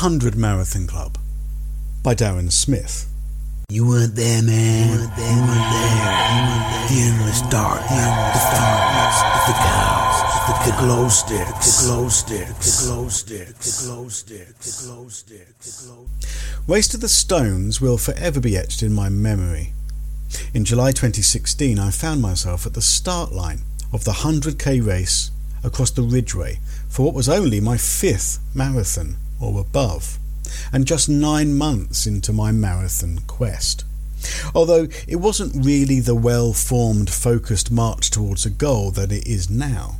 The Hundred Marathon Club by Darren Smith. You weren't there, man. You weren't there. You weren't there. The endless darkness, the darkness, the cows, the glow sticks, the glow sticks, the glow sticks, the glow sticks, the glow sticks, the glow. Race to the Stones will forever be etched in my memory. In July 2016, I found myself at the start line of the 100k race across the Ridgeway for what was only my fifth marathon or above and just nine months into my marathon quest. Although it wasn't really the well formed, focused march towards a goal that it is now.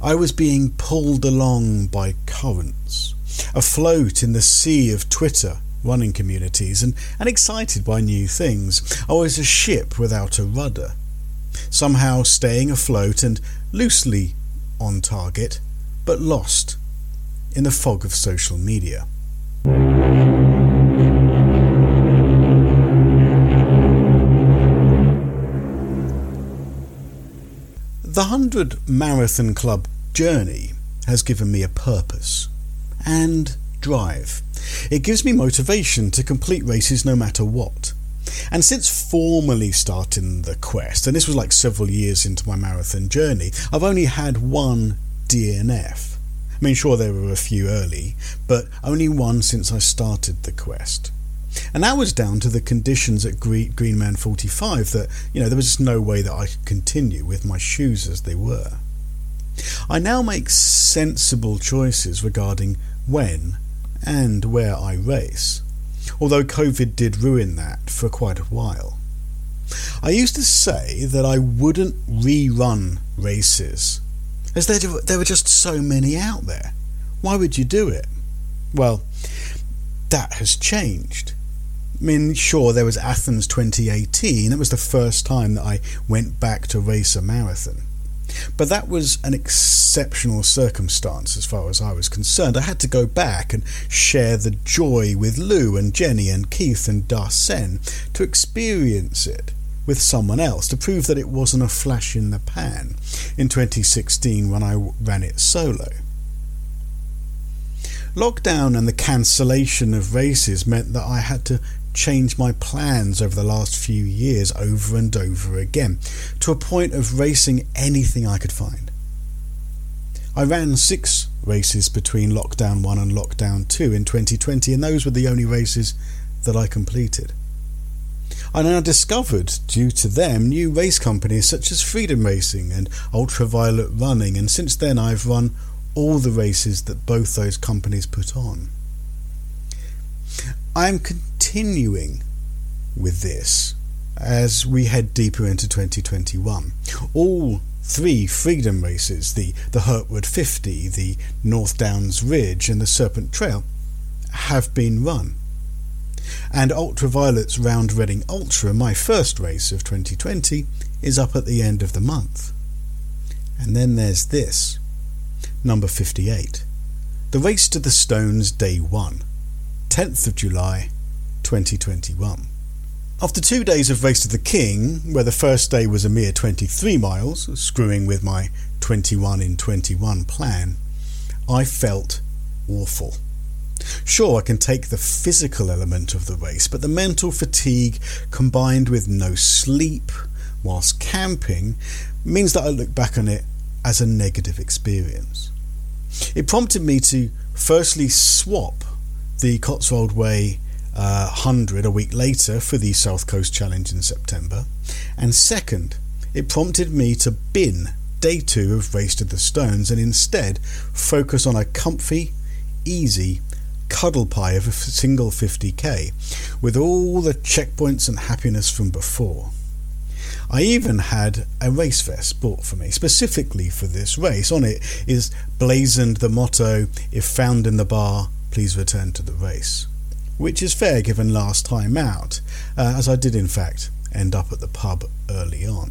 I was being pulled along by currents, afloat in the sea of Twitter running communities, and, and excited by new things. I was a ship without a rudder, somehow staying afloat and loosely on target, but lost in the fog of social media. The 100 Marathon Club journey has given me a purpose and drive. It gives me motivation to complete races no matter what. And since formally starting the quest, and this was like several years into my marathon journey, I've only had one DNF. I mean, sure, there were a few early, but only one since I started the quest. And that was down to the conditions at Greenman 45 that, you know, there was just no way that I could continue with my shoes as they were. I now make sensible choices regarding when and where I race, although COVID did ruin that for quite a while. I used to say that I wouldn't rerun races as there, there were just so many out there. Why would you do it? Well, that has changed. I mean, sure, there was Athens 2018. It was the first time that I went back to race a marathon. But that was an exceptional circumstance as far as I was concerned. I had to go back and share the joy with Lou and Jenny and Keith and Darsen to experience it with someone else to prove that it wasn't a flash in the pan in 2016 when I ran it solo. Lockdown and the cancellation of races meant that I had to change my plans over the last few years over and over again to a point of racing anything I could find. I ran six races between lockdown 1 and lockdown 2 in 2020 and those were the only races that I completed. I now discovered, due to them, new race companies such as Freedom Racing and Ultraviolet Running, and since then I've run all the races that both those companies put on. I am continuing with this as we head deeper into 2021. All three freedom races the, the Hurtwood 50, the North Downs Ridge, and the Serpent Trail have been run and Ultraviolet's Round Reading Ultra, my first race of 2020, is up at the end of the month. And then there's this, number 58, the Race to the Stones Day 1, 10th of July 2021. After two days of Race to the King, where the first day was a mere 23 miles, screwing with my 21 in 21 plan, I felt awful. Sure, I can take the physical element of the race, but the mental fatigue combined with no sleep whilst camping means that I look back on it as a negative experience. It prompted me to firstly swap the Cotswold Way uh, 100 a week later for the South Coast Challenge in September, and second, it prompted me to bin day two of Race to the Stones and instead focus on a comfy, easy, cuddle pie of a single 50k, with all the checkpoints and happiness from before. I even had a race vest bought for me specifically for this race. On it is blazoned the motto, If found in the bar, please return to the race. Which is fair given last time out, uh, as I did in fact end up at the pub early on.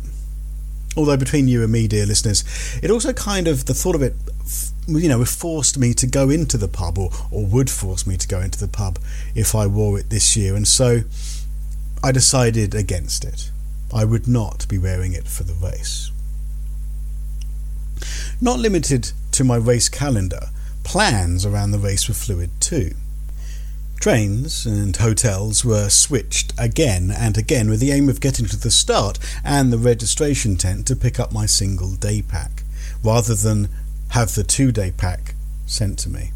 Although between you and me, dear listeners, it also kind of, the thought of it you know, forced me to go into the pub, or, or would force me to go into the pub if I wore it this year, and so I decided against it. I would not be wearing it for the race. Not limited to my race calendar, plans around the race were fluid too. Trains and hotels were switched again and again with the aim of getting to the start and the registration tent to pick up my single day pack, rather than have the two day pack sent to me.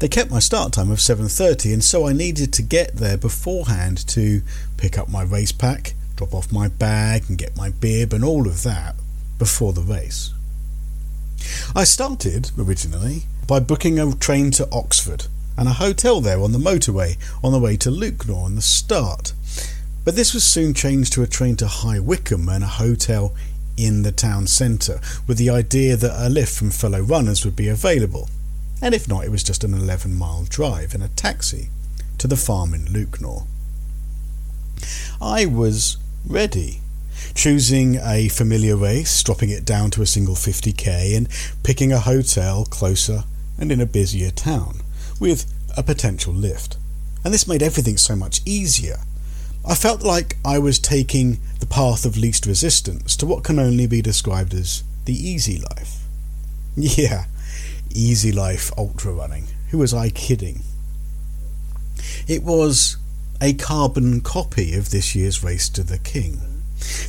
They kept my start time of 7:30 and so I needed to get there beforehand to pick up my race pack, drop off my bag and get my bib and all of that before the race. I started originally by booking a train to Oxford and a hotel there on the motorway on the way to Lewknor on the start. But this was soon changed to a train to High Wycombe and a hotel in the town centre, with the idea that a lift from fellow runners would be available. And if not, it was just an 11 mile drive in a taxi to the farm in Lewknor. I was ready, choosing a familiar race, dropping it down to a single 50k, and picking a hotel closer and in a busier town with a potential lift. And this made everything so much easier. I felt like I was taking the path of least resistance to what can only be described as the easy life. Yeah, easy life ultra running. Who was I kidding? It was a carbon copy of this year's Race to the King.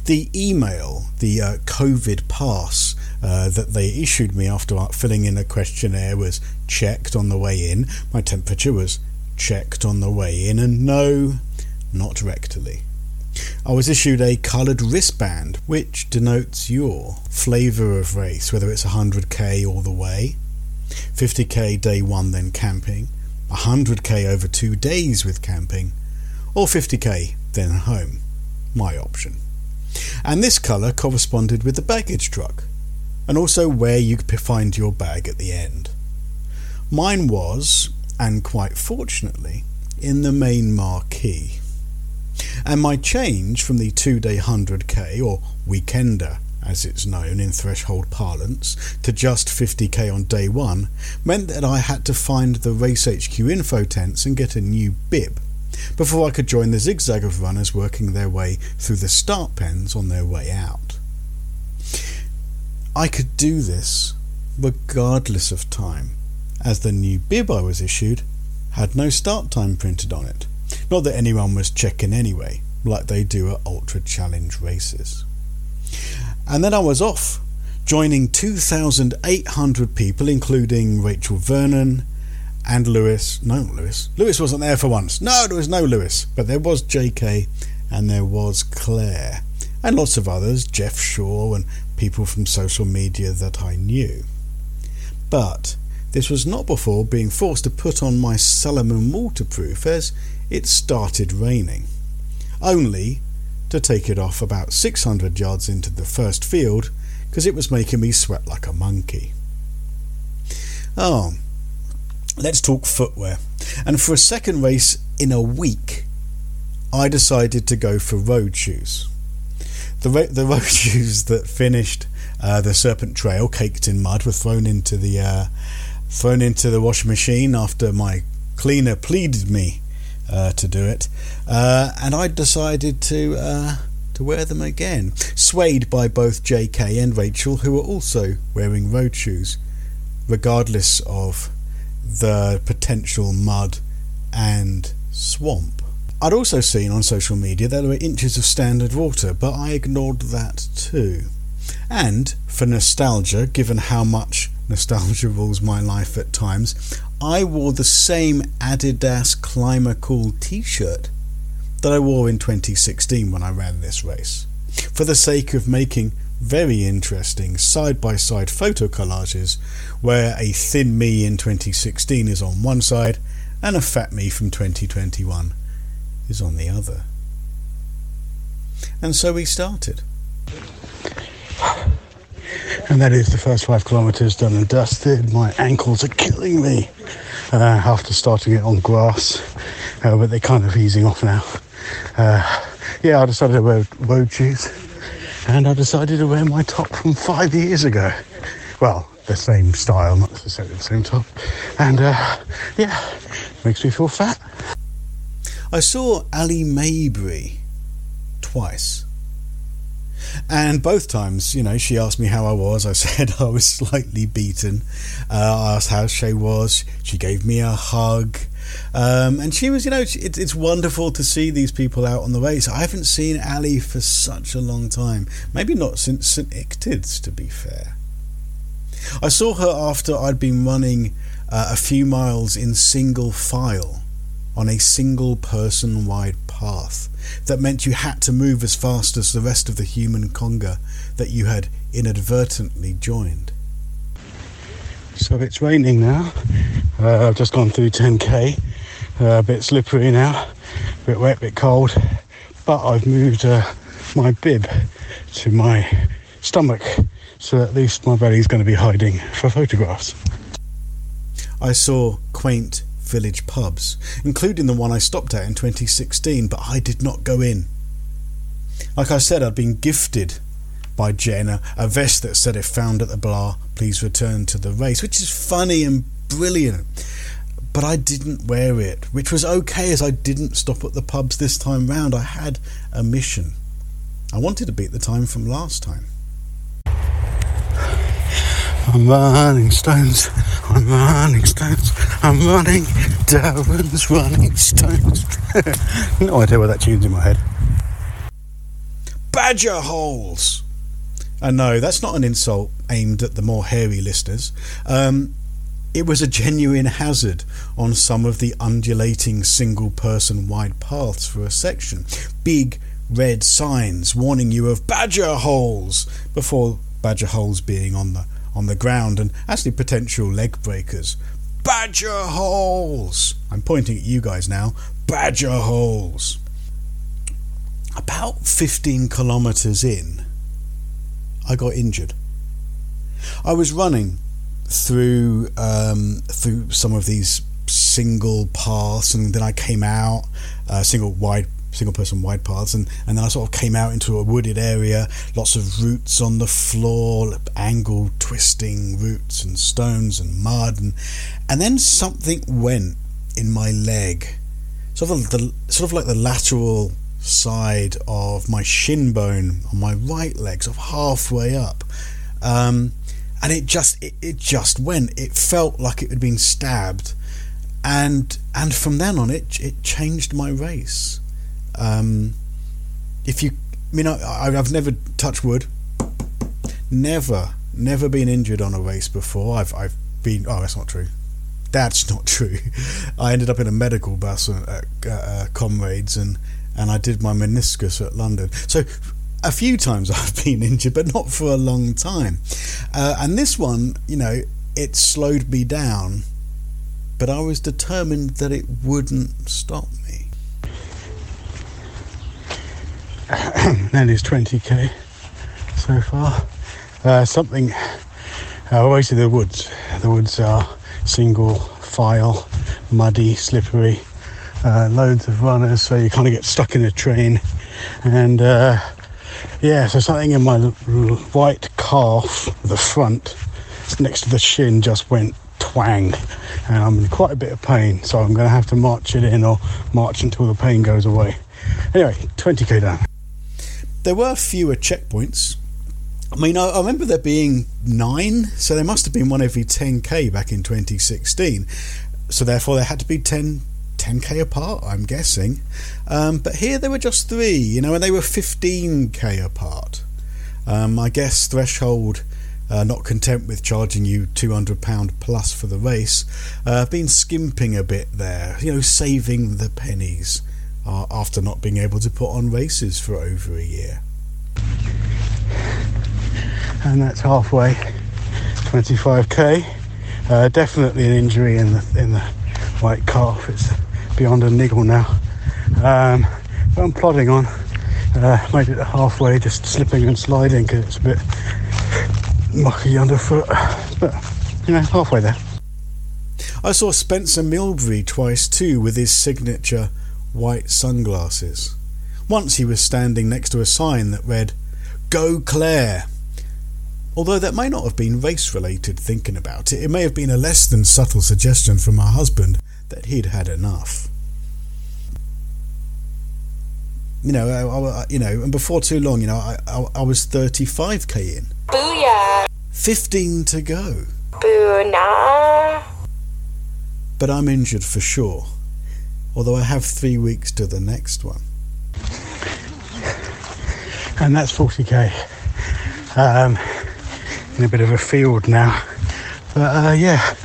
The email, the uh, COVID pass uh, that they issued me after filling in a questionnaire was checked on the way in. My temperature was checked on the way in, and no, not rectally. I was issued a coloured wristband which denotes your flavour of race, whether it's 100k all the way, 50k day one then camping, 100k over two days with camping, or 50k then home. My option. And this colour corresponded with the baggage truck, and also where you could find your bag at the end. Mine was, and quite fortunately, in the main marquee. And my change from the two day 100k, or weekender as it's known in threshold parlance, to just 50k on day one meant that I had to find the Race HQ info tents and get a new bib before I could join the zigzag of runners working their way through the start pens on their way out. I could do this regardless of time, as the new bib I was issued had no start time printed on it. Not that anyone was checking anyway, like they do at Ultra Challenge races. And then I was off, joining 2,800 people, including Rachel Vernon and Lewis. No, Lewis. Lewis wasn't there for once. No, there was no Lewis, but there was JK and there was Claire and lots of others, Jeff Shaw and people from social media that I knew. But this was not before being forced to put on my Salomon waterproof as it started raining. Only to take it off about 600 yards into the first field because it was making me sweat like a monkey. Oh, let's talk footwear. And for a second race in a week, I decided to go for road shoes. The, the road shoes that finished uh, the Serpent Trail, caked in mud, were thrown into the uh, thrown into the washing machine after my cleaner pleaded me uh, to do it, uh, and I decided to uh, to wear them again, swayed by both J.K. and Rachel, who were also wearing road shoes, regardless of the potential mud and swamp. I'd also seen on social media that there were inches of standard water, but I ignored that too. And for nostalgia, given how much nostalgia rules my life at times, I wore the same Adidas Climacool t shirt that I wore in 2016 when I ran this race, for the sake of making very interesting side by side photo collages where a thin me in 2016 is on one side and a fat me from 2021 is on the other. And so we started. And that is the first five kilometres done and dusted. My ankles are killing me uh, after starting it on grass, uh, but they're kind of easing off now. Uh, yeah, I decided to wear road shoes and I decided to wear my top from five years ago. Well, the same style, not necessarily the same top. And uh, yeah, makes me feel fat. I saw Ali Maybury twice. And both times, you know, she asked me how I was. I said I was slightly beaten. Uh, I asked how she was. She gave me a hug. Um, and she was, you know, it, it's wonderful to see these people out on the race. I haven't seen Ali for such a long time. Maybe not since St. Ictids, to be fair. I saw her after I'd been running uh, a few miles in single file on a single person wide path that meant you had to move as fast as the rest of the human conga that you had inadvertently joined. So it's raining now. Uh, I've just gone through 10k. Uh, a bit slippery now, a bit wet, a bit cold. But I've moved uh, my bib to my stomach, so at least my belly's going to be hiding for photographs. I saw quaint village pubs, including the one I stopped at in 2016, but I did not go in. Like I said, I'd been gifted by Jenna, a vest that said if found at the bar, please return to the race, which is funny and brilliant. But I didn't wear it, which was okay as I didn't stop at the pubs this time round. I had a mission. I wanted to beat the time from last time. I'm running stones, I'm running stones, I'm running, Darren's running stones. no idea what that tune's in my head. Badger holes! And no, that's not an insult aimed at the more hairy listeners. Um, it was a genuine hazard on some of the undulating single person wide paths for a section. Big red signs warning you of badger holes before badger holes being on the on the ground and actually potential leg breakers. Badger holes! I'm pointing at you guys now. Badger holes! About 15 kilometres in, I got injured. I was running through um, through some of these single paths, and then I came out uh, single wide single person wide paths and, and then I sort of came out into a wooded area, lots of roots on the floor, angle twisting roots and stones and mud and and then something went in my leg. Sort of the sort of like the lateral side of my shin bone on my right leg, sort of halfway up. Um, and it just it, it just went. It felt like it had been stabbed and and from then on it it changed my race. Um, if you, I mean, I, I've never touched wood, never, never been injured on a race before. I've, I've been. Oh, that's not true. That's not true. I ended up in a medical bus at, at uh, Comrades, and and I did my meniscus at London. So a few times I've been injured, but not for a long time. Uh, and this one, you know, it slowed me down, but I was determined that it wouldn't stop me. That is 20k so far. Uh, something, uh, obviously the woods. The woods are single file, muddy, slippery, uh, loads of runners, so you kind of get stuck in a train. And uh, yeah, so something in my right calf, the front, next to the shin, just went twang, and I'm in quite a bit of pain. So I'm going to have to march it in or march until the pain goes away. Anyway, 20k down. There were fewer checkpoints. I mean, I, I remember there being nine, so there must have been one every 10k back in 2016. So therefore, there had to be 10 10k apart, I'm guessing. Um, but here there were just three, you know, and they were 15k apart. Um, I guess Threshold, uh, not content with charging you £200 plus for the race, uh, been skimping a bit there, you know, saving the pennies uh, after not being able to put on races for over a year. And that's halfway, 25k. Uh, definitely an injury in the in the right calf. It's beyond a niggle now. Um, but I'm plodding on. Uh, made it halfway, just slipping and sliding because it's a bit mucky underfoot. But you know, halfway there. I saw Spencer Milbury twice too with his signature white sunglasses. Once he was standing next to a sign that read, Go Claire! Although that may not have been race related thinking about it, it may have been a less than subtle suggestion from her husband that he'd had enough. You know, I, I, you know, and before too long, you know, I, I, I was 35k in. Booyah! 15 to go. Boo nah. But I'm injured for sure. Although I have three weeks to the next one. And that's 40k. Um, in a bit of a field now. But uh, yeah,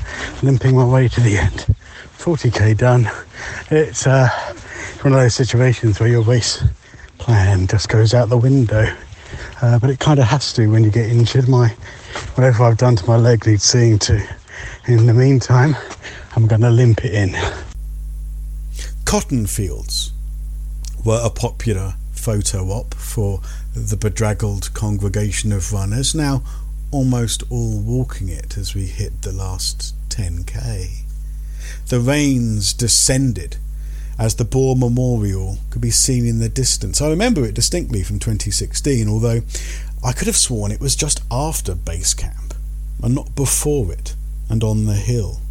limping my way to the end. 40k done. It's uh, one of those situations where your race plan just goes out the window. Uh, but it kind of has to when you get injured. My whatever I've done to my leg needs seeing to. In the meantime, I'm going to limp it in. Cotton fields were a popular photo op for the bedraggled congregation of runners, now almost all walking it as we hit the last 10k. The rains descended as the Boer Memorial could be seen in the distance. I remember it distinctly from 2016, although I could have sworn it was just after base camp and not before it and on the hill,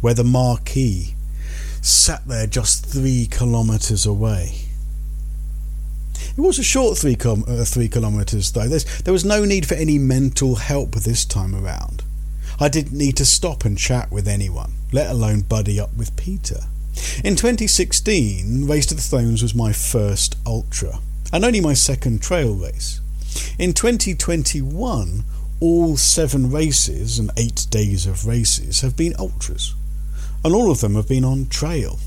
where the marquee sat there just three kilometres away. It was a short three, com- uh, three kilometres, though. There's, there was no need for any mental help this time around. I didn't need to stop and chat with anyone, let alone buddy up with Peter. In 2016, Race to the Stones was my first ultra, and only my second trail race. In 2021, all seven races and eight days of races have been ultras, and all of them have been on trail.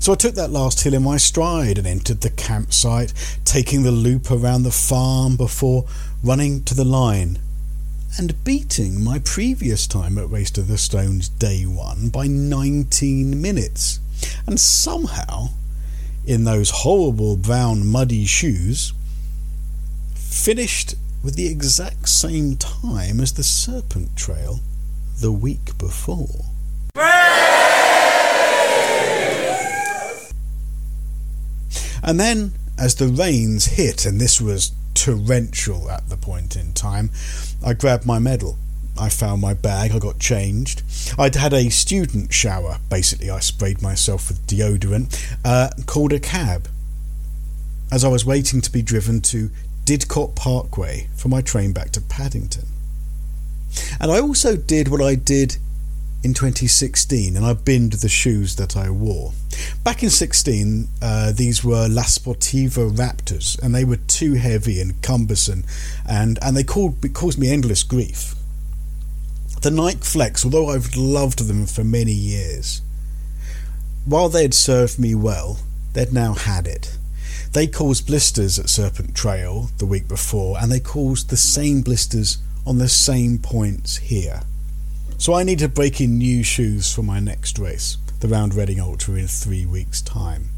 So I took that last hill in my stride and entered the campsite, taking the loop around the farm before running to the line and beating my previous time at Race to the Stones day one by 19 minutes. And somehow, in those horrible brown muddy shoes, finished with the exact same time as the Serpent Trail the week before. And then, as the rains hit, and this was torrential at the point in time, I grabbed my medal. I found my bag, I got changed. I'd had a student shower, basically, I sprayed myself with deodorant, uh, called a cab. As I was waiting to be driven to Didcot Parkway for my train back to Paddington. And I also did what I did in 2016 and I binned the shoes that I wore. Back in 16, uh, these were La Sportiva Raptors and they were too heavy and cumbersome and, and they called, caused me endless grief. The Nike Flex, although I've loved them for many years, while they had served me well, they'd now had it. They caused blisters at Serpent Trail the week before and they caused the same blisters on the same points here. So I need to break in new shoes for my next race, the Round Reading Ultra in three weeks' time.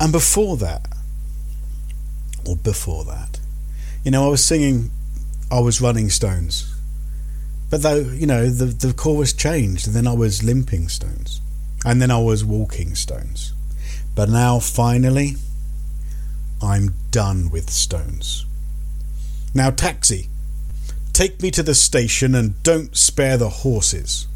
And before that, or before that, you know, I was singing, I was running Stones. But though, you know, the, the chorus changed, and then I was limping Stones. And then I was walking Stones. But now, finally, I'm done with Stones. Now, taxi. Take me to the station and don't spare the horses.